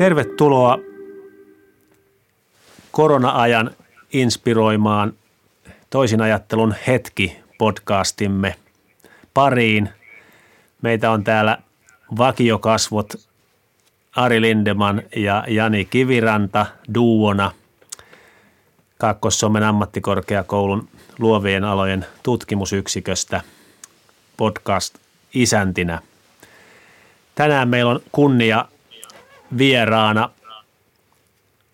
Tervetuloa korona-ajan inspiroimaan toisinajattelun hetki podcastimme pariin. Meitä on täällä vakiokasvot Ari Lindeman ja Jani Kiviranta duona Kaakkois-Suomen ammattikorkeakoulun luovien alojen tutkimusyksiköstä podcast isäntinä. Tänään meillä on kunnia vieraana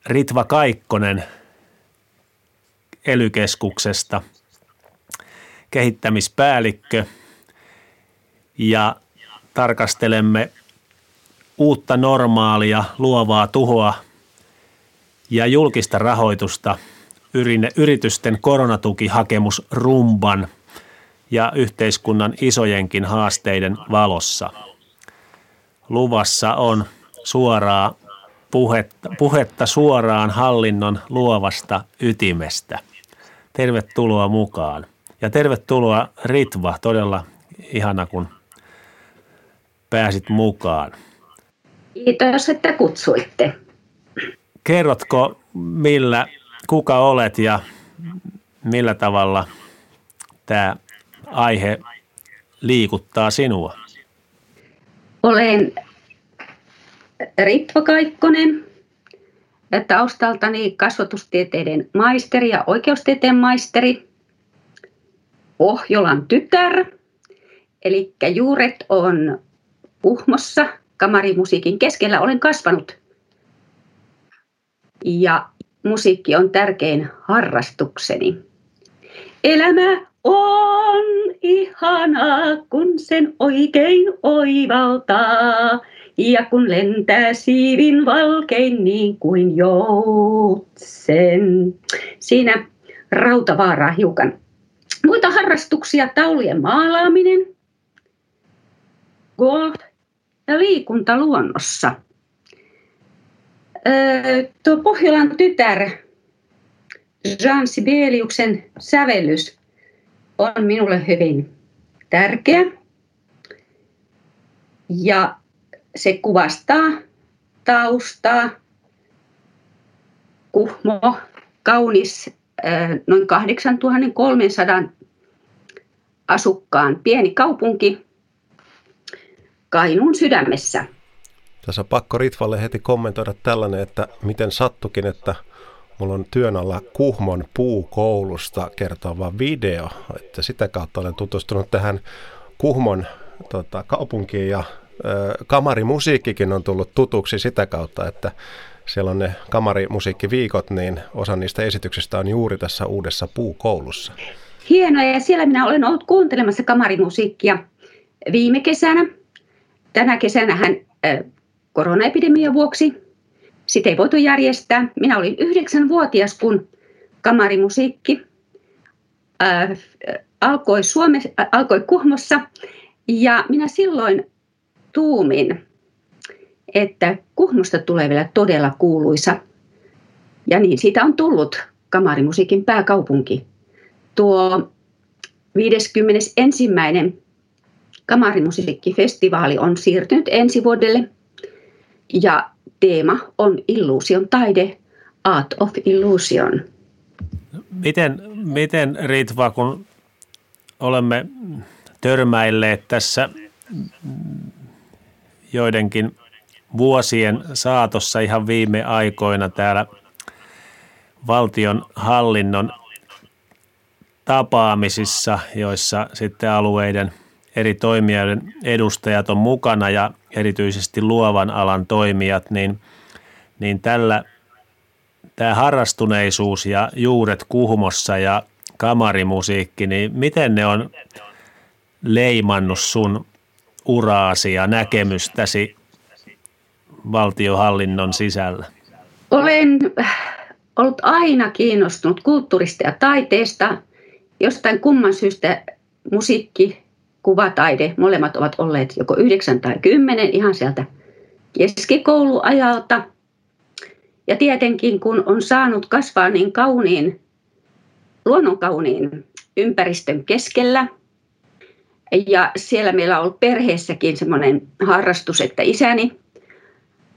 Ritva Kaikkonen elykeskuksesta, kehittämispäällikkö ja tarkastelemme uutta normaalia, luovaa tuhoa ja julkista rahoitusta yritysten koronatukihakemus rumban ja yhteiskunnan isojenkin haasteiden valossa. Luvassa on suoraa puhetta, puhetta suoraan hallinnon luovasta ytimestä. Tervetuloa mukaan. Ja tervetuloa Ritva, todella ihana kun pääsit mukaan. Kiitos, että kutsuitte. Kerrotko, millä, kuka olet ja millä tavalla tämä aihe liikuttaa sinua? Olen Ritva Kaikkonen, taustaltani kasvatustieteiden maisteri ja oikeustieteen maisteri, Pohjolan tytär, eli juuret on Uhmossa kamarimusiikin keskellä olen kasvanut. Ja musiikki on tärkein harrastukseni. Elämä on ihanaa, kun sen oikein oivaltaa. Ja kun lentää siivin valkein niin kuin joutsen. Siinä rautavaaraa hiukan. Muita harrastuksia, taulujen maalaaminen, golf ja liikunta luonnossa. Öö, tuo Pohjolan tytär, Jean Sibeliuksen sävellys on minulle hyvin tärkeä. Ja se kuvastaa taustaa. Kuhmo, kaunis, noin 8300 asukkaan pieni kaupunki Kainuun sydämessä. Tässä on pakko Ritvalle heti kommentoida tällainen, että miten sattukin, että mulla on työn alla Kuhmon puukoulusta kertova video, että sitä kautta olen tutustunut tähän Kuhmon tota, kaupunkiin ja kamarimusiikkikin on tullut tutuksi sitä kautta, että siellä on ne kamarimusiikkiviikot, niin osa niistä esityksistä on juuri tässä uudessa puukoulussa. Hienoa, ja siellä minä olen ollut kuuntelemassa kamarimusiikkia viime kesänä. Tänä kesänähän koronaepidemian vuoksi sitä ei voitu järjestää. Minä olin yhdeksänvuotias, kun kamarimusiikki alkoi, Suomessa, äh, alkoi Kuhmossa. Ja minä silloin tuumin, että Kuhmosta tulee vielä todella kuuluisa. Ja niin siitä on tullut kamarimusiikin pääkaupunki. Tuo 51. kamarimusiikkifestivaali on siirtynyt ensi vuodelle. Ja teema on illuusion taide, Art of Illusion. Miten, miten Ritva, kun olemme törmäilleet tässä joidenkin vuosien saatossa ihan viime aikoina täällä valtion hallinnon tapaamisissa, joissa sitten alueiden eri toimijoiden edustajat on mukana ja erityisesti luovan alan toimijat, niin, niin tällä tämä harrastuneisuus ja juuret kuhmossa ja kamarimusiikki, niin miten ne on leimannut sun uraasi ja näkemystäsi valtiohallinnon sisällä? Olen ollut aina kiinnostunut kulttuurista ja taiteesta. Jostain kumman syystä musiikki, kuvataide, molemmat ovat olleet joko 9 tai 10 ihan sieltä keskikouluajalta. Ja tietenkin kun on saanut kasvaa niin kauniin, luonnonkauniin ympäristön keskellä, ja siellä meillä on ollut perheessäkin semmoinen harrastus, että isäni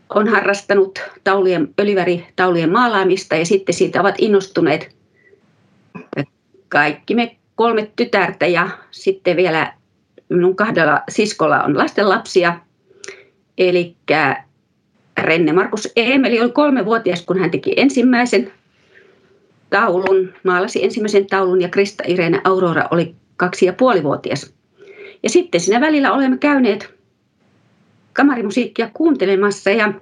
on harrastanut taulujen, öljyväritaulujen maalaamista ja sitten siitä ovat innostuneet kaikki me kolme tytärtä ja sitten vielä minun kahdella siskolla on lastenlapsia. Eli Renne Markus Eemeli oli kolmevuotias, kun hän teki ensimmäisen taulun, maalasi ensimmäisen taulun ja Krista Irene Aurora oli kaksi ja puolivuotias. Ja sitten siinä välillä olemme käyneet kamarimusiikkia kuuntelemassa ja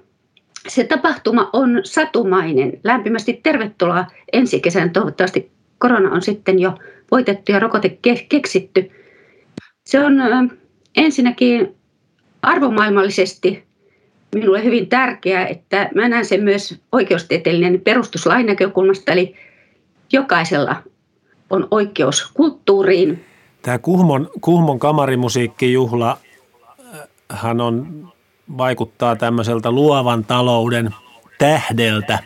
se tapahtuma on satumainen. Lämpimästi tervetuloa ensi kesän. Toivottavasti korona on sitten jo voitettu ja rokote keksitty. Se on ensinnäkin arvomaailmallisesti minulle hyvin tärkeää, että mä näen sen myös oikeustieteellinen perustuslain näkökulmasta, eli jokaisella on oikeus kulttuuriin. Tämä Kuhmon, Kuhmon kamarimusiikkijuhla hän on, vaikuttaa tämmöiseltä luovan talouden tähdeltä,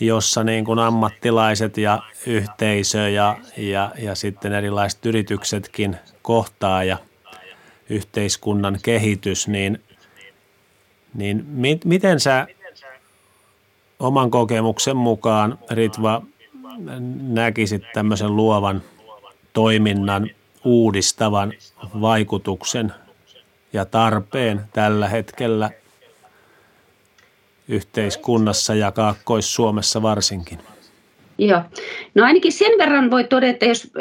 jossa niin kuin ammattilaiset ja yhteisö ja, ja, ja sitten erilaiset yrityksetkin kohtaa ja yhteiskunnan kehitys, niin, niin mi, miten sä oman kokemuksen mukaan, Ritva, näkisit tämmöisen luovan toiminnan uudistavan vaikutuksen ja tarpeen tällä hetkellä yhteiskunnassa ja Kaakkois-Suomessa varsinkin? Joo. No ainakin sen verran voi todeta, jos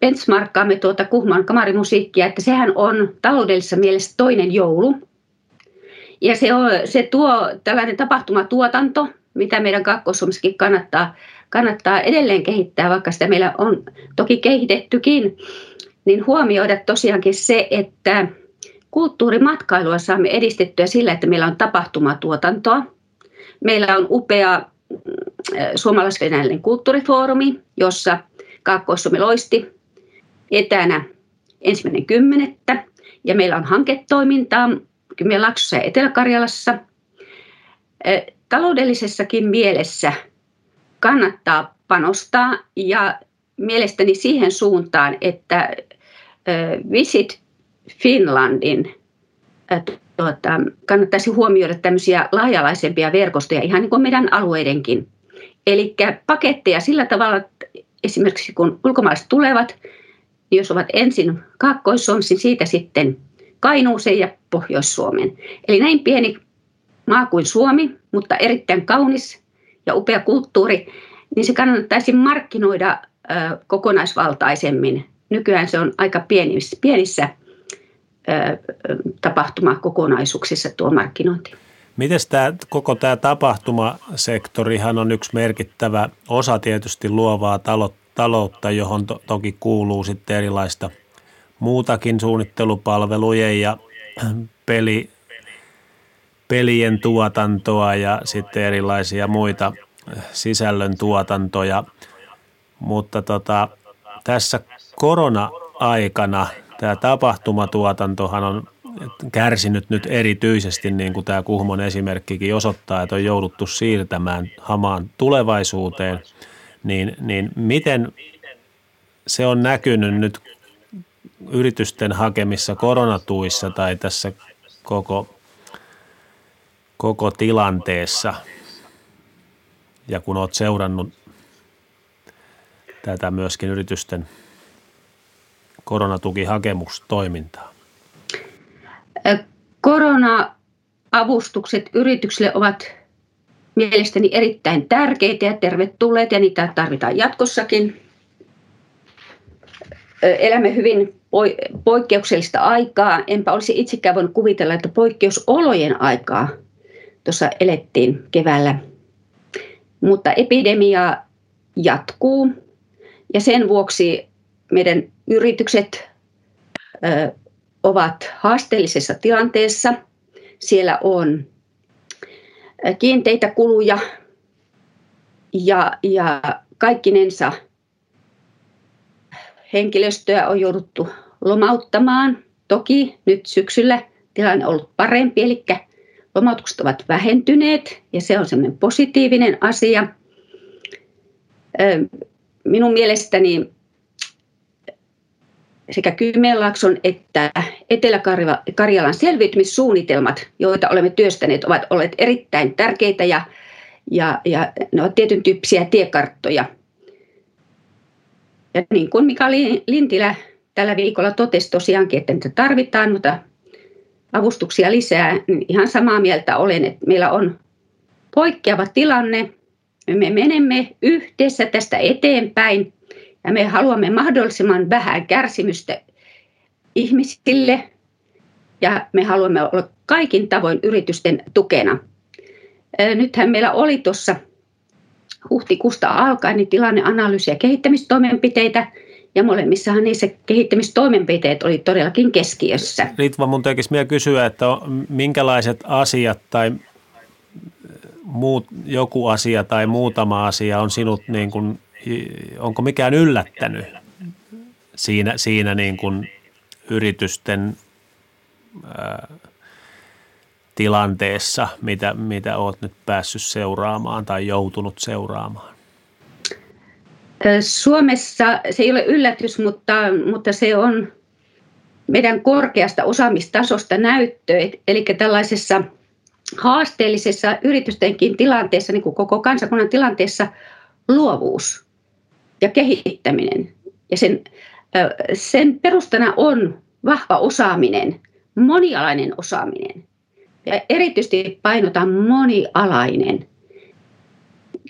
benchmarkkaamme tuota Kuhman kamarimusiikkia, että sehän on taloudellisessa mielessä toinen joulu. Ja se, on, se tuo tällainen tapahtumatuotanto, mitä meidän kaakkois kannattaa, kannattaa edelleen kehittää, vaikka sitä meillä on toki kehitettykin, niin huomioida tosiaankin se, että kulttuurimatkailua saamme edistettyä sillä, että meillä on tapahtumatuotantoa. Meillä on upea mm, suomalais-venäläinen kulttuurifoorumi, jossa Kaakkois-Suomi loisti etänä ensimmäinen kymmenettä. Ja meillä on hanketoimintaa Kymenlaaksossa ja Etelä-Karjalassa. Taloudellisessakin mielessä kannattaa panostaa ja mielestäni siihen suuntaan, että Visit Finlandin tuota, kannattaisi huomioida tämmöisiä laajalaisempia verkostoja ihan niin kuin meidän alueidenkin. Eli paketteja sillä tavalla, että esimerkiksi kun ulkomaalaiset tulevat, niin jos ovat ensin kaakkois niin siitä sitten Kainuuseen ja Pohjois-Suomen. Eli näin pieni maa kuin Suomi, mutta erittäin kaunis ja upea kulttuuri, niin se kannattaisi markkinoida kokonaisvaltaisemmin. Nykyään se on aika pienissä, pienissä tapahtumakokonaisuuksissa tuo markkinointi. Miten tämä, koko tämä tapahtumasektorihan on yksi merkittävä osa tietysti luovaa taloutta, johon to, toki kuuluu sitten erilaista muutakin suunnittelupalvelujen ja peli, pelien tuotantoa ja sitten erilaisia muita sisällön tuotantoja. Mutta tota, tässä korona-aikana tämä tapahtumatuotantohan on kärsinyt nyt erityisesti, niin kuin tämä Kuhmon esimerkkikin osoittaa, että on jouduttu siirtämään hamaan tulevaisuuteen, niin, niin miten se on näkynyt nyt yritysten hakemissa koronatuissa tai tässä koko, koko tilanteessa? Ja kun olet seurannut tätä myöskin yritysten koronatukihakemustoimintaa? Korona-avustukset yrityksille ovat mielestäni erittäin tärkeitä ja tervetulleet ja niitä tarvitaan jatkossakin. Elämme hyvin poikkeuksellista aikaa. Enpä olisi itsekään voinut kuvitella, että poikkeusolojen aikaa tuossa elettiin keväällä. Mutta epidemia jatkuu ja sen vuoksi meidän yritykset ö, ovat haasteellisessa tilanteessa. Siellä on kiinteitä kuluja ja, ja kaikkinensa henkilöstöä on jouduttu lomauttamaan. Toki nyt syksyllä tilanne on ollut parempi, eli lomautukset ovat vähentyneet ja se on semmoinen positiivinen asia minun mielestäni sekä Kymenlaakson että Etelä-Karjalan selviytymissuunnitelmat, joita olemme työstäneet, ovat olleet erittäin tärkeitä ja, ja, ja ne ovat tietyn tyyppisiä tiekarttoja. Ja niin kuin Mika Lintilä tällä viikolla totesi tosiaankin, että niitä tarvitaan, mutta avustuksia lisää, niin ihan samaa mieltä olen, että meillä on poikkeava tilanne. Me menemme yhdessä tästä eteenpäin ja me haluamme mahdollisimman vähän kärsimystä ihmisille ja me haluamme olla kaikin tavoin yritysten tukena. Nythän meillä oli tuossa huhtikuusta alkaen niin tilanneanalyysi ja kehittämistoimenpiteitä, ja molemmissahan niissä kehittämistoimenpiteet oli todellakin keskiössä. Ritva, mun tekisi vielä kysyä, että minkälaiset asiat tai muut, joku asia tai muutama asia on sinut niin kuin onko mikään yllättänyt siinä, siinä niin kuin yritysten ää, tilanteessa, mitä, mitä olet nyt päässyt seuraamaan tai joutunut seuraamaan? Suomessa se ei ole yllätys, mutta, mutta se on meidän korkeasta osaamistasosta näyttö. Eli tällaisessa haasteellisessa yritystenkin tilanteessa, niin kuin koko kansakunnan tilanteessa, luovuus ja kehittäminen. Ja sen, sen perustana on vahva osaaminen, monialainen osaaminen. Ja erityisesti painotan monialainen.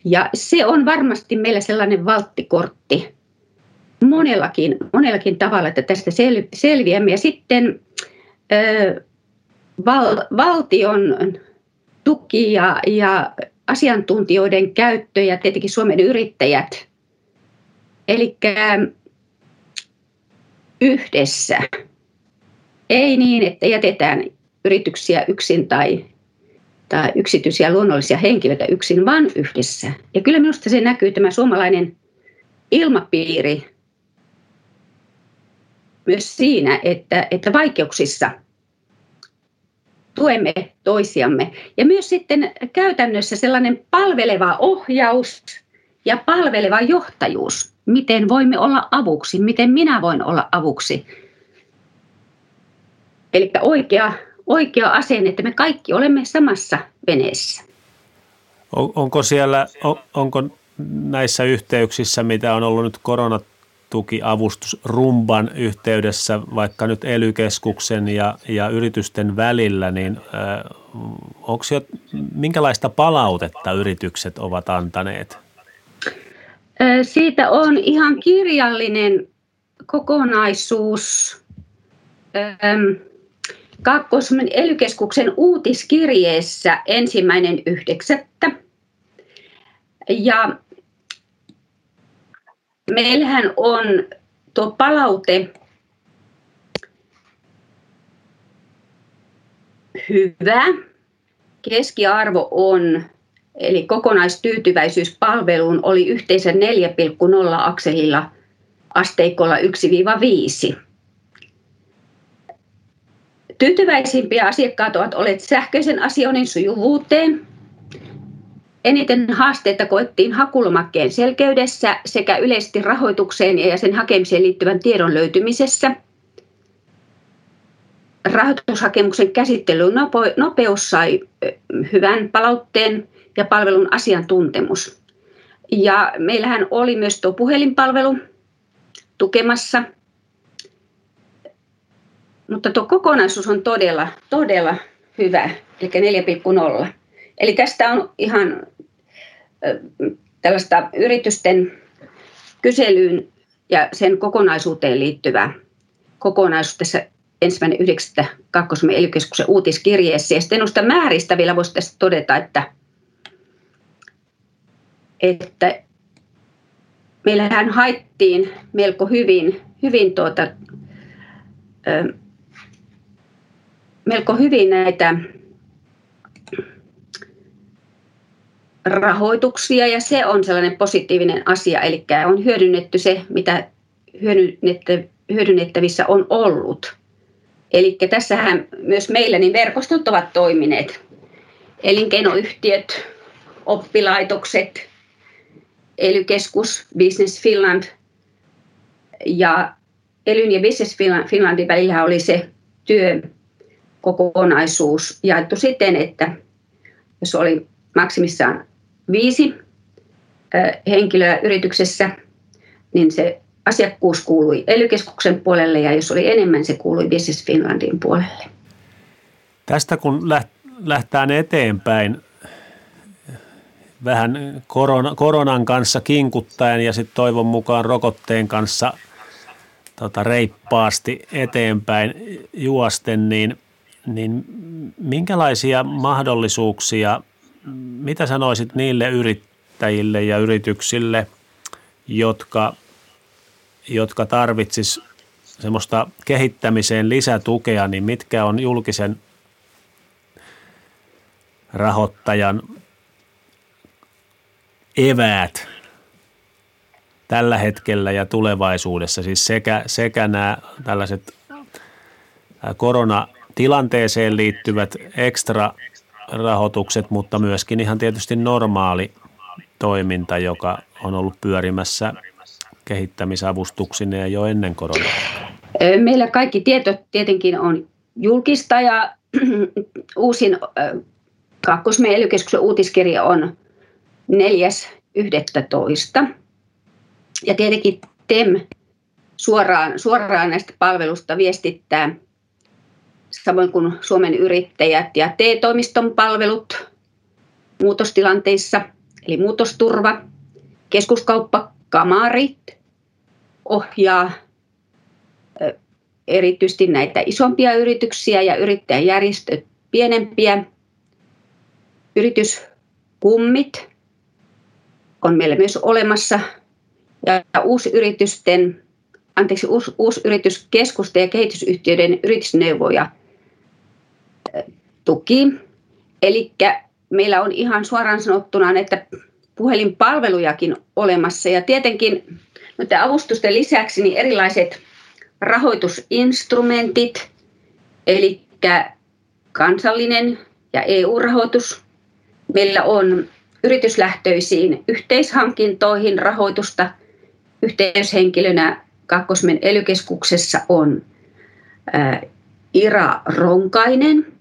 Ja se on varmasti meillä sellainen valttikortti monellakin, monellakin tavalla, että tästä sel, selviämme. Ja sitten ö, val, valtion tuki ja, ja asiantuntijoiden käyttö ja tietenkin Suomen yrittäjät – Eli yhdessä. Ei niin, että jätetään yrityksiä yksin tai, tai yksityisiä luonnollisia henkilöitä yksin, vaan yhdessä. Ja kyllä minusta se näkyy tämä suomalainen ilmapiiri myös siinä, että, että vaikeuksissa tuemme toisiamme. Ja myös sitten käytännössä sellainen palveleva ohjaus ja palveleva johtajuus miten voimme olla avuksi, miten minä voin olla avuksi. Eli oikea, oikea asenne, että me kaikki olemme samassa veneessä. On, onko siellä, on, onko näissä yhteyksissä, mitä on ollut nyt koronatukiavustus Rumban yhteydessä, vaikka nyt ely ja, ja yritysten välillä, niin äh, onko jo, minkälaista palautetta yritykset ovat antaneet? Siitä on ihan kirjallinen kokonaisuus Kaakkois-Suomen ely uutiskirjeessä ensimmäinen yhdeksättä. Ja meillähän on tuo palaute hyvä. Keskiarvo on Eli kokonaistyytyväisyys palveluun oli yhteensä 4,0 akselilla asteikolla 1-5. Tyytyväisimpiä asiakkaat ovat olleet sähköisen asioinnin sujuvuuteen. Eniten haasteita koettiin hakulomakkeen selkeydessä sekä yleisesti rahoitukseen ja sen hakemiseen liittyvän tiedon löytymisessä. Rahoitushakemuksen käsittelyn nopeus sai hyvän palautteen ja palvelun asiantuntemus. Ja meillähän oli myös tuo puhelinpalvelu tukemassa. Mutta tuo kokonaisuus on todella, todella hyvä, eli 4,0. Eli tästä on ihan tällaista yritysten kyselyyn ja sen kokonaisuuteen liittyvä kokonaisuus tässä ensimmäinen 9. Kakkosumen ely uutiskirjeessä. Ja sitten noista määristä vielä voisi tästä todeta, että että meillähän haettiin melko hyvin, hyvin tuota, melko hyvin näitä rahoituksia ja se on sellainen positiivinen asia, eli on hyödynnetty se, mitä hyödynnettävissä on ollut. Eli tässähän myös meillä niin verkostot ovat toimineet. Elinkeinoyhtiöt, oppilaitokset, ely Business Finland ja Elyn ja Business Finlandin välillä oli se työkokonaisuus jaettu siten, että jos oli maksimissaan viisi henkilöä yrityksessä, niin se asiakkuus kuului ely puolelle ja jos oli enemmän, se kuului Business Finlandin puolelle. Tästä kun lähtään eteenpäin vähän korona, koronan kanssa kinkuttaen ja sitten toivon mukaan rokotteen kanssa tota, reippaasti eteenpäin juosten, niin, niin minkälaisia mahdollisuuksia, mitä sanoisit niille yrittäjille ja yrityksille, jotka, jotka tarvitsis semmoista kehittämiseen lisätukea, niin mitkä on julkisen rahoittajan eväät tällä hetkellä ja tulevaisuudessa, siis sekä, sekä nämä tällaiset koronatilanteeseen liittyvät ekstra rahoitukset, mutta myöskin ihan tietysti normaali toiminta, joka on ollut pyörimässä kehittämisavustuksineen jo ennen koronaa? Meillä kaikki tieto tietenkin on julkista ja uusin Kakkosmeen uutiskirja on 4.11. Ja tietenkin TEM suoraan, suoraan näistä palvelusta viestittää, samoin kuin Suomen yrittäjät ja TE-toimiston palvelut muutostilanteissa, eli muutosturva, keskuskauppa, kamarit ohjaa erityisesti näitä isompia yrityksiä ja yrittäjäjärjestöt pienempiä. Yrityskummit on meillä myös olemassa ja uusyritysten, anteeksi, uus, uusyrityskeskusten ja kehitysyhtiöiden yritysneuvoja tuki. Eli meillä on ihan suoraan sanottuna että puhelinpalvelujakin olemassa ja tietenkin noiden avustusten lisäksi niin erilaiset rahoitusinstrumentit, eli kansallinen ja EU-rahoitus. Meillä on yrityslähtöisiin yhteishankintoihin rahoitusta. Yhteyshenkilönä Kakkosmen ely on Ira Ronkainen.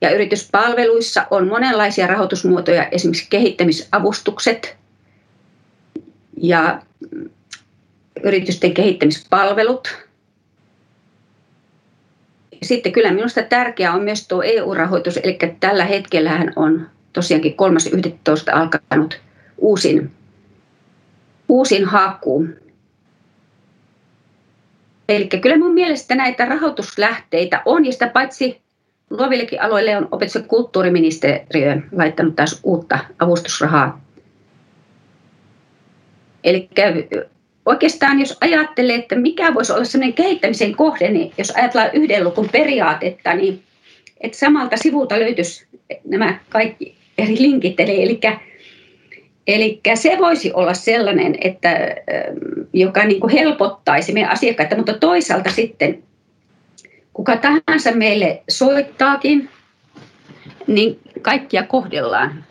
Ja yrityspalveluissa on monenlaisia rahoitusmuotoja, esimerkiksi kehittämisavustukset ja yritysten kehittämispalvelut. Sitten kyllä minusta tärkeää on myös tuo EU-rahoitus, eli tällä hetkellä on tosiaankin 3.11. alkanut uusin, uusin haku. Eli kyllä minun mielestä näitä rahoituslähteitä on, ja sitä paitsi luovillekin aloille on opetus- ja kulttuuriministeriö laittanut taas uutta avustusrahaa. Eli oikeastaan jos ajattelee, että mikä voisi olla sellainen kehittämisen kohde, niin jos ajatellaan yhden lukun periaatetta, niin että samalta sivulta löytyisi nämä kaikki eri linkit. Eli, eli, eli se voisi olla sellainen, että, joka niin kuin helpottaisi meidän asiakkaita, mutta toisaalta sitten kuka tahansa meille soittaakin, niin kaikkia kohdellaan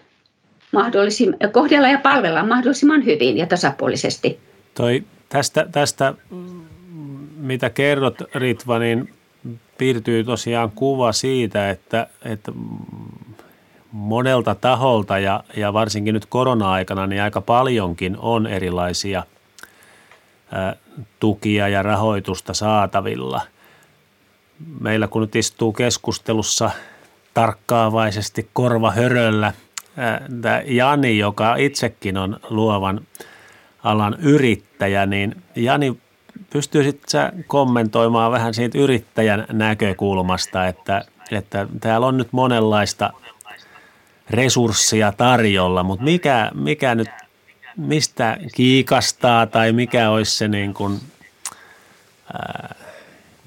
mahdollisimman, kohdellaan ja palvellaan mahdollisimman hyvin ja tasapuolisesti. Toi, tästä, tästä, mitä kerrot Ritva, niin piirtyy tosiaan kuva siitä, että, että monelta taholta ja, ja varsinkin nyt korona-aikana niin aika paljonkin on erilaisia ä, tukia ja rahoitusta saatavilla. Meillä kun nyt istuu keskustelussa tarkkaavaisesti korvahöröllä ä, Jani, joka itsekin on luovan alan yrittäjä, niin Jani, pystyisit sä kommentoimaan vähän siitä yrittäjän näkökulmasta, että, että täällä on nyt monenlaista resurssia tarjolla, mutta mikä, mikä nyt, mistä kiikastaa tai mikä olisi se niin kuin, ää,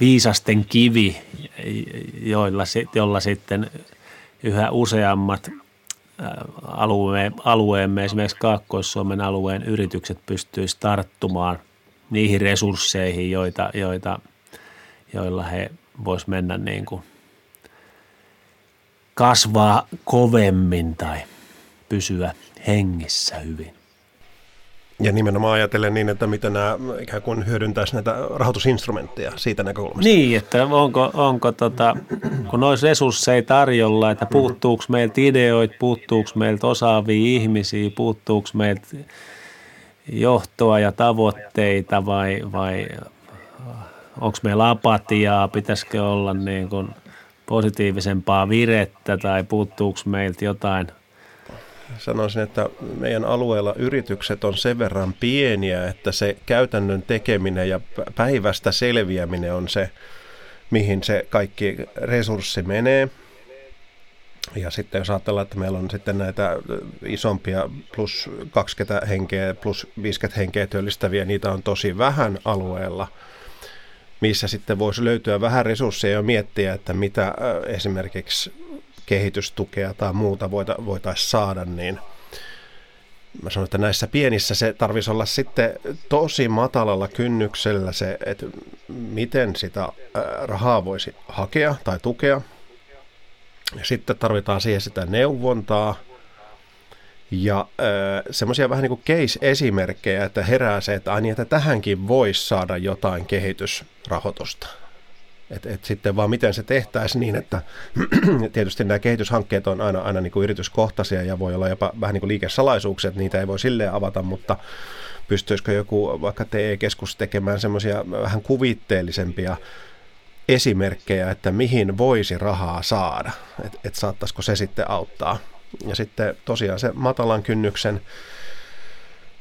viisasten kivi, joilla, jolla sitten yhä useammat alue, alueemme, esimerkiksi Kaakkois-Suomen alueen yritykset pystyisivät tarttumaan niihin resursseihin, joita, joita, joilla he vois mennä niin kuin kasvaa kovemmin tai pysyä hengissä hyvin? Ja nimenomaan ajatellen niin, että miten nämä ikään kuin hyödyntäisi näitä rahoitusinstrumentteja siitä näkökulmasta. Niin, että onko, onko tota, kun olisi resursseja tarjolla, että puuttuuko meiltä ideoita, puuttuuko meiltä osaavia ihmisiä, puuttuuko meiltä johtoa ja tavoitteita vai, vai onko meillä apatiaa, pitäisikö olla niin kuin positiivisempaa virettä tai puuttuuko meiltä jotain – sanoisin, että meidän alueella yritykset on sen verran pieniä, että se käytännön tekeminen ja päivästä selviäminen on se, mihin se kaikki resurssi menee. Ja sitten jos ajatellaan, että meillä on sitten näitä isompia plus 20 henkeä, plus 50 henkeä työllistäviä, niitä on tosi vähän alueella, missä sitten voisi löytyä vähän resursseja ja miettiä, että mitä esimerkiksi kehitystukea tai muuta voita, voitaisiin saada, niin mä sanon, että näissä pienissä se tarvitsisi olla sitten tosi matalalla kynnyksellä se, että miten sitä rahaa voisi hakea tai tukea. Ja sitten tarvitaan siihen sitä neuvontaa ja semmoisia vähän niin kuin case-esimerkkejä, että herää se, että, niin, että tähänkin voisi saada jotain kehitysrahoitusta. Et, et sitten vaan miten se tehtäisiin niin, että tietysti nämä kehityshankkeet on aina, aina niin kuin yrityskohtaisia ja voi olla jopa vähän niin kuin liikesalaisuuksia, että niitä ei voi silleen avata, mutta pystyisikö joku vaikka TE-keskus tekemään semmoisia vähän kuvitteellisempia esimerkkejä, että mihin voisi rahaa saada, että et saattaisiko se sitten auttaa. Ja sitten tosiaan se matalan kynnyksen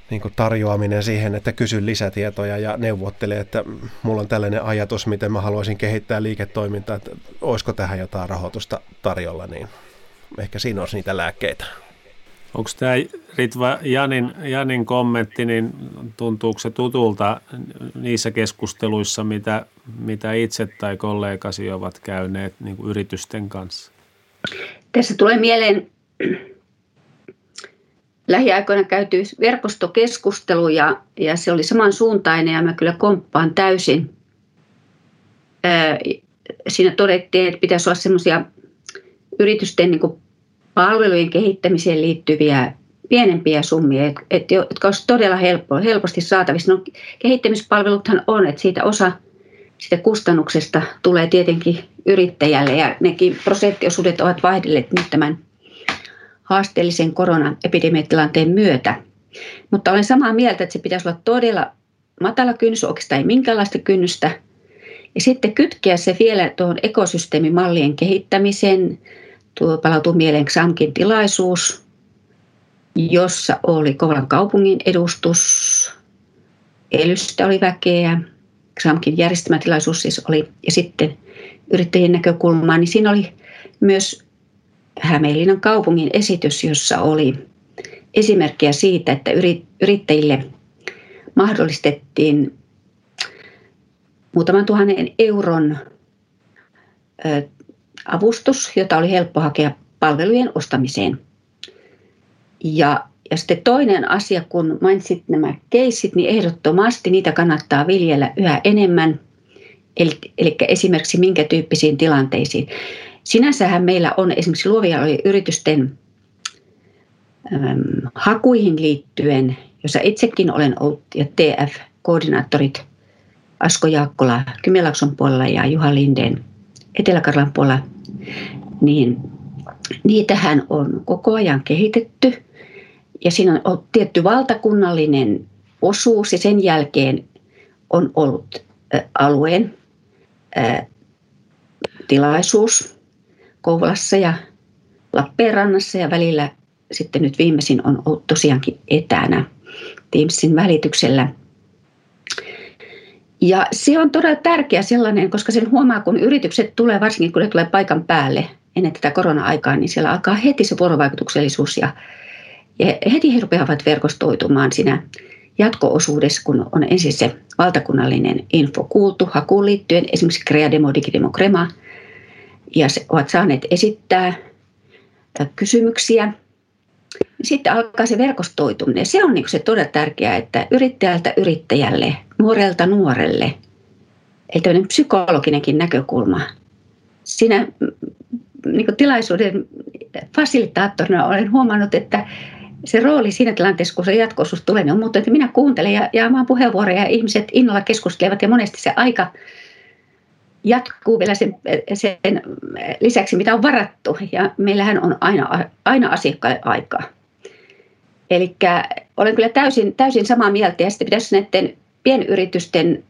niin kuin tarjoaminen siihen, että kysy lisätietoja ja neuvottele, että mulla on tällainen ajatus, miten mä haluaisin kehittää liiketoimintaa, että olisiko tähän jotain rahoitusta tarjolla, niin ehkä siinä olisi niitä lääkkeitä. Onko tämä Ritva Janin, Janin kommentti, niin tuntuuko se tutulta niissä keskusteluissa, mitä, mitä itse tai kollegasi ovat käyneet niin kuin yritysten kanssa? Tässä tulee mieleen lähiaikoina käyty verkostokeskustelu ja, ja se oli samansuuntainen ja mä kyllä komppaan täysin. Siinä todettiin, että pitäisi olla semmoisia yritysten niin palvelujen kehittämiseen liittyviä pienempiä summia, jotka olisi todella helppo, helposti saatavissa. No, kehittämispalveluthan on, että siitä osa sitä kustannuksesta tulee tietenkin yrittäjälle ja nekin prosenttiosuudet ovat vaihdelleet nyt tämän haasteellisen koronaepidemiatilanteen myötä. Mutta olen samaa mieltä, että se pitäisi olla todella matala kynnys, oikeastaan ei minkäänlaista kynnystä. Ja sitten kytkeä se vielä tuohon ekosysteemimallien kehittämiseen. Tuo palautuu mieleen XAMKin tilaisuus, jossa oli Kouvolan kaupungin edustus, Elystä oli väkeä, XAMKin järjestämätilaisuus siis oli, ja sitten yrittäjien näkökulmaa, niin siinä oli myös Hämeenlinnan kaupungin esitys, jossa oli esimerkkiä siitä, että yrittäjille mahdollistettiin muutaman tuhannen euron avustus, jota oli helppo hakea palvelujen ostamiseen. Ja, ja sitten toinen asia, kun mainitsit nämä keissit, niin ehdottomasti niitä kannattaa viljellä yhä enemmän. Eli, eli esimerkiksi minkä tyyppisiin tilanteisiin. Sinänsähän meillä on esimerkiksi luovia yritysten hakuihin liittyen, jossa itsekin olen ollut, ja TF-koordinaattorit Asko Jaakkola Kymenlaakson puolella ja Juha Linden Etelä-Karjalan puolella, niin niitähän on koko ajan kehitetty. Ja siinä on tietty valtakunnallinen osuus ja sen jälkeen on ollut alueen tilaisuus, Kouvolassa ja Lappeenrannassa ja välillä sitten nyt viimeisin on ollut tosiaankin etänä Teamsin välityksellä. Ja se on todella tärkeä sellainen, koska sen huomaa, kun yritykset tulee, varsinkin kun ne tulee paikan päälle ennen tätä korona-aikaa, niin siellä alkaa heti se vuorovaikutuksellisuus ja, ja heti he rupeavat verkostoitumaan siinä jatko-osuudessa, kun on ensin se valtakunnallinen info kuultu hakuun liittyen, esimerkiksi Creademo, Digidemo, Crema – ja ovat saaneet esittää kysymyksiä. Sitten alkaa se verkostoituminen. Se on niin se todella tärkeää, että yrittäjältä yrittäjälle, nuorelta nuorelle, eli tämmöinen psykologinenkin näkökulma. Siinä niin tilaisuuden fasilitaattorina olen huomannut, että, se rooli siinä tilanteessa, kun se jatkoisuus tulee, niin on muuttunut, että minä kuuntelen ja jaamaan puheenvuoroja ja ihmiset innolla keskustelevat ja monesti se aika jatkuu vielä sen, sen lisäksi, mitä on varattu. Ja meillähän on aina, aina asiakkaille aikaa. Eli olen kyllä täysin, täysin samaa mieltä ja sitten pitäisi näiden pienyritysten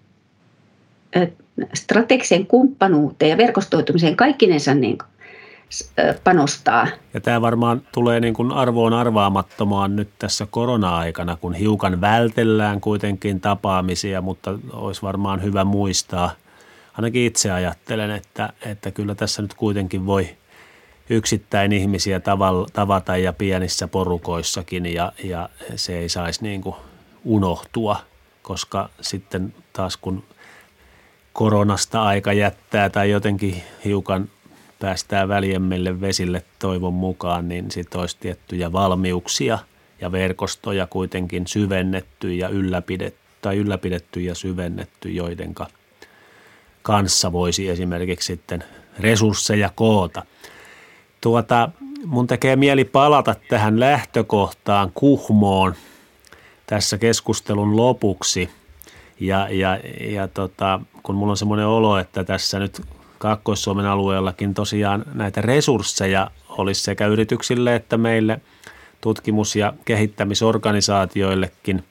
strategisen kumppanuuteen ja verkostoitumiseen kaikkinensa niin panostaa. Ja tämä varmaan tulee niin kuin arvoon arvaamattomaan nyt tässä korona-aikana, kun hiukan vältellään kuitenkin tapaamisia, mutta olisi varmaan hyvä muistaa, ainakin itse ajattelen, että, että kyllä tässä nyt kuitenkin voi yksittäin ihmisiä tavata ja pienissä porukoissakin ja, ja se ei saisi niin kuin unohtua, koska sitten taas kun koronasta aika jättää tai jotenkin hiukan päästään väljemmille vesille toivon mukaan, niin sitten olisi tiettyjä valmiuksia ja verkostoja kuitenkin syvennetty ja ylläpidetty, tai ylläpidetty ja syvennetty, joidenka kanssa voisi esimerkiksi sitten resursseja koota. Tuota, mun tekee mieli palata tähän lähtökohtaan Kuhmoon tässä keskustelun lopuksi. Ja, ja, ja tota, kun mulla on semmoinen olo, että tässä nyt Kaakkois-Suomen alueellakin tosiaan näitä resursseja olisi sekä yrityksille että meille tutkimus- ja kehittämisorganisaatioillekin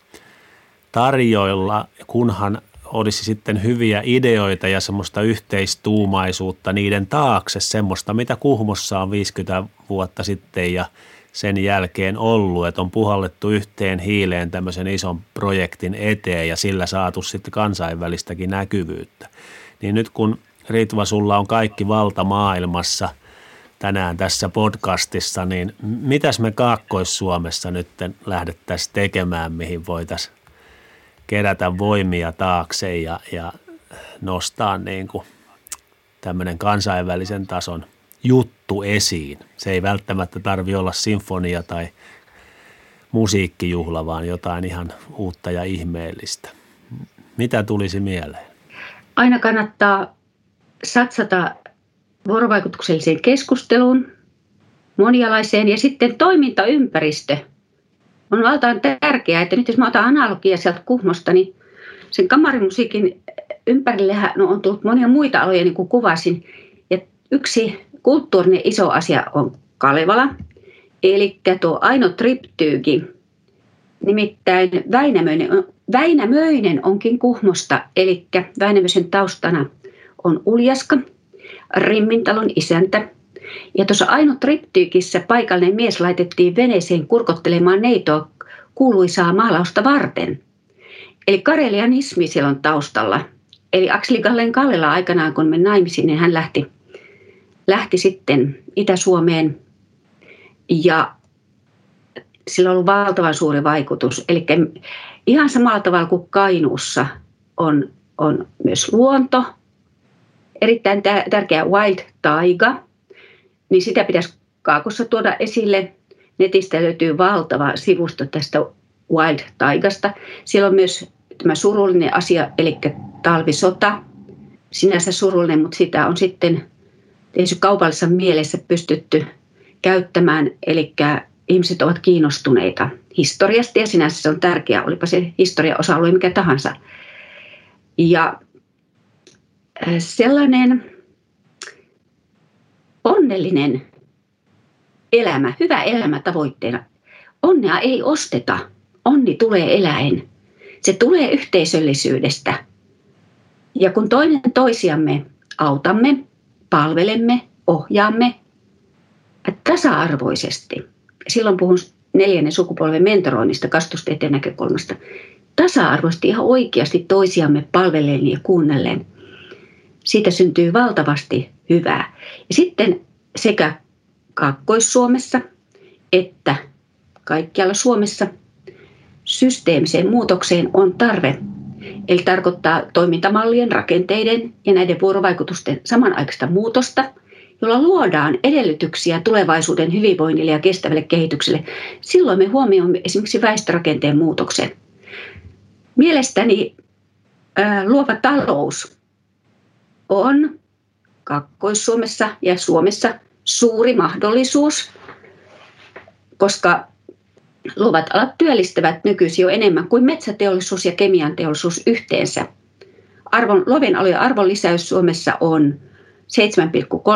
tarjoilla, kunhan olisi sitten hyviä ideoita ja semmoista yhteistuumaisuutta niiden taakse, semmoista mitä Kuhmossa on 50 vuotta sitten ja sen jälkeen ollut, että on puhallettu yhteen hiileen tämmöisen ison projektin eteen ja sillä saatu sitten kansainvälistäkin näkyvyyttä. Niin nyt kun Ritva, sulla on kaikki valta maailmassa tänään tässä podcastissa, niin mitäs me Kaakkois-Suomessa nyt lähdettäisiin tekemään, mihin voitaisiin kerätä voimia taakse ja, ja nostaa niin kuin tämmöinen kansainvälisen tason juttu esiin. Se ei välttämättä tarvi olla sinfonia tai musiikkijuhla, vaan jotain ihan uutta ja ihmeellistä. Mitä tulisi mieleen? Aina kannattaa satsata vuorovaikutukselliseen keskusteluun, monialaiseen ja sitten toimintaympäristö on valtaan tärkeää, että nyt jos mä otan analogia sieltä Kuhmosta, niin sen kamarimusiikin ympärille no, on tullut monia muita aloja, niin kuin kuvasin. Ja yksi kulttuurinen iso asia on Kalevala, eli tuo Aino Triptyyki. Nimittäin Väinämöinen, Väinämöinen onkin Kuhmosta, eli Väinämöisen taustana on Uljaska, Rimmintalon isäntä. Ja tuossa Aino Triptyykissä paikallinen mies laitettiin veneeseen kurkottelemaan neitoa kuuluisaa maalausta varten. Eli karelianismi siellä on taustalla. Eli Akseli Kallen Kallela aikanaan, kun me naimisiin, niin hän lähti, lähti sitten Itä-Suomeen ja sillä on ollut valtavan suuri vaikutus. Eli ihan samalla tavalla kuin Kainuussa on, on myös luonto, erittäin tärkeä wild taiga, niin sitä pitäisi kaakossa tuoda esille. Netistä löytyy valtava sivusto tästä wild taigasta. Siellä on myös tämä surullinen asia, eli talvisota. Sinänsä surullinen, mutta sitä on sitten tietysti kaupallisessa mielessä pystytty käyttämään, eli ihmiset ovat kiinnostuneita historiasta ja sinänsä se on tärkeää, olipa se historia osa-alue mikä tahansa. Ja sellainen onnellinen elämä, hyvä elämä tavoitteena. Onnea ei osteta, onni tulee eläin. Se tulee yhteisöllisyydestä. Ja kun toinen toisiamme autamme, palvelemme, ohjaamme tasa-arvoisesti, silloin puhun neljännen sukupolven mentoroinnista kastustieteen näkökulmasta, tasa-arvoisesti ihan oikeasti toisiamme palvellen ja kuunnellen – siitä syntyy valtavasti hyvää. Ja sitten sekä Kaakkois-Suomessa että kaikkialla Suomessa systeemiseen muutokseen on tarve. Eli tarkoittaa toimintamallien, rakenteiden ja näiden vuorovaikutusten samanaikaista muutosta, jolla luodaan edellytyksiä tulevaisuuden hyvinvoinnille ja kestävälle kehitykselle. Silloin me huomioimme esimerkiksi väestörakenteen muutoksen. Mielestäni luova talous on Kakkois-Suomessa ja Suomessa suuri mahdollisuus, koska luovat alat työllistävät nykyisin jo enemmän kuin metsäteollisuus ja kemian teollisuus yhteensä. Arvon, luovien alojen arvonlisäys Suomessa on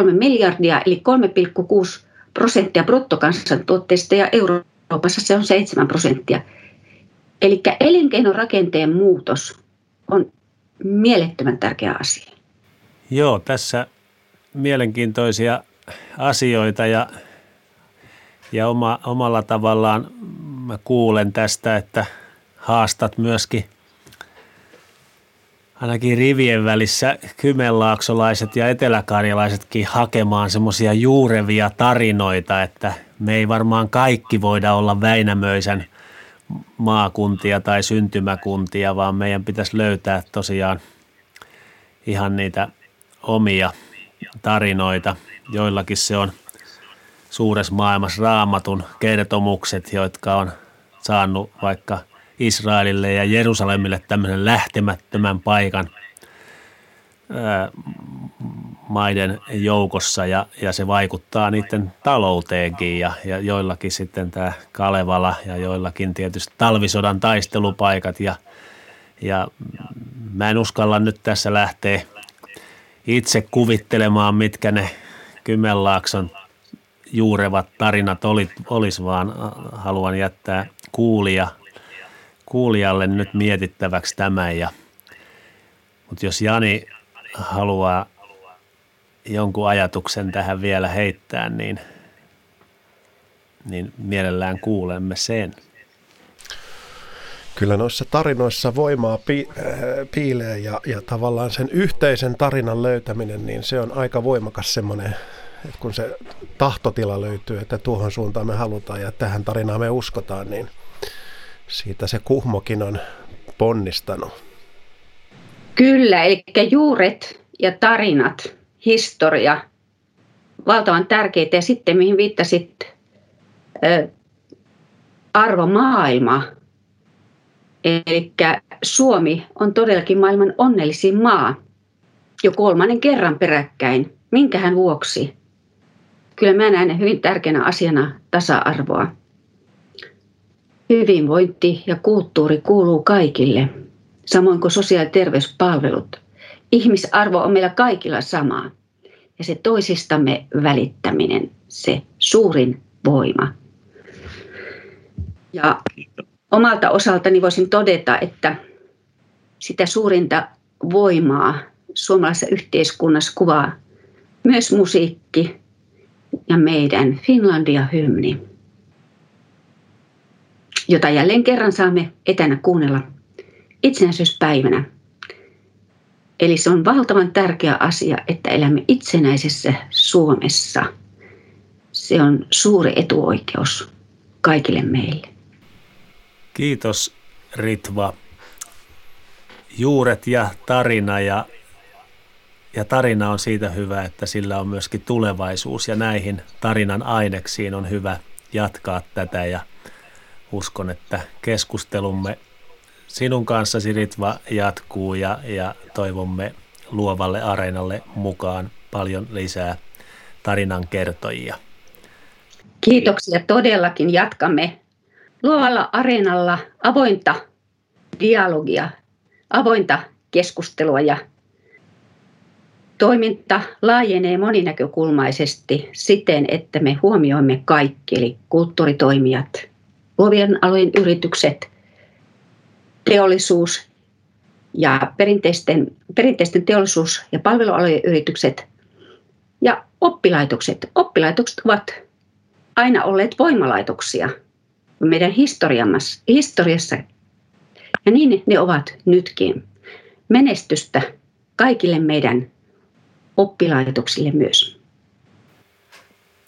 7,3 miljardia eli 3,6 prosenttia bruttokansantuotteesta ja Euroopassa se on 7 prosenttia. Eli elinkeinorakenteen muutos on mielettömän tärkeä asia. Joo, tässä mielenkiintoisia asioita ja, ja oma, omalla tavallaan mä kuulen tästä, että haastat myöskin ainakin rivien välissä kymenlaaksolaiset ja eteläkarjalaisetkin hakemaan semmoisia juurevia tarinoita, että me ei varmaan kaikki voida olla Väinämöisen maakuntia tai syntymäkuntia, vaan meidän pitäisi löytää tosiaan ihan niitä omia tarinoita. Joillakin se on suuressa maailmassa raamatun kertomukset, jotka on saanut vaikka Israelille ja Jerusalemille tämmöisen lähtemättömän paikan maiden joukossa ja, ja se vaikuttaa niiden talouteenkin ja, ja joillakin sitten tämä Kalevala ja joillakin tietysti talvisodan taistelupaikat ja, ja mä en uskalla nyt tässä lähteä itse kuvittelemaan, mitkä ne Kymenlaakson juurevat tarinat oli, olisi, vaan haluan jättää kuulija, kuulijalle nyt mietittäväksi tämän. Ja, mutta jos Jani haluaa jonkun ajatuksen tähän vielä heittää, niin, niin mielellään kuulemme sen. Kyllä noissa tarinoissa voimaa pi- äh, piilee ja, ja tavallaan sen yhteisen tarinan löytäminen, niin se on aika voimakas semmoinen, että kun se tahtotila löytyy, että tuohon suuntaan me halutaan ja tähän tarinaan me uskotaan, niin siitä se kuhmokin on ponnistanut. Kyllä, eli juuret ja tarinat, historia, valtavan tärkeitä. Ja sitten mihin viittasit, arvomaailma. Eli Suomi on todellakin maailman onnellisin maa jo kolmannen kerran peräkkäin. Minkähän vuoksi? Kyllä mä näen hyvin tärkeänä asiana tasa-arvoa. Hyvinvointi ja kulttuuri kuuluu kaikille samoin kuin sosiaali- ja terveyspalvelut. Ihmisarvo on meillä kaikilla sama. Ja se toisistamme välittäminen, se suurin voima. Ja omalta osaltani voisin todeta, että sitä suurinta voimaa suomalaisessa yhteiskunnassa kuvaa myös musiikki ja meidän Finlandia-hymni, jota jälleen kerran saamme etänä kuunnella itsenäisyyspäivänä. Eli se on valtavan tärkeä asia, että elämme itsenäisessä Suomessa. Se on suuri etuoikeus kaikille meille. Kiitos Ritva. Juuret ja tarina ja, ja tarina on siitä hyvä, että sillä on myöskin tulevaisuus ja näihin tarinan aineksiin on hyvä jatkaa tätä ja uskon, että keskustelumme sinun kanssasi Ritva jatkuu ja, ja toivomme luovalle areenalle mukaan paljon lisää tarinan kertojia. Kiitoksia todellakin. Jatkamme luovalla areenalla avointa dialogia, avointa keskustelua ja toiminta laajenee moninäkökulmaisesti siten, että me huomioimme kaikki, eli kulttuuritoimijat, luovien alojen yritykset, teollisuus ja perinteisten, perinteisten teollisuus- ja palvelualojen yritykset ja oppilaitokset. Oppilaitokset ovat aina olleet voimalaitoksia meidän historiassa ja niin ne ovat nytkin. Menestystä kaikille meidän oppilaitoksille myös.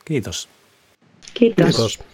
Kiitos. Kiitos. Kiitos.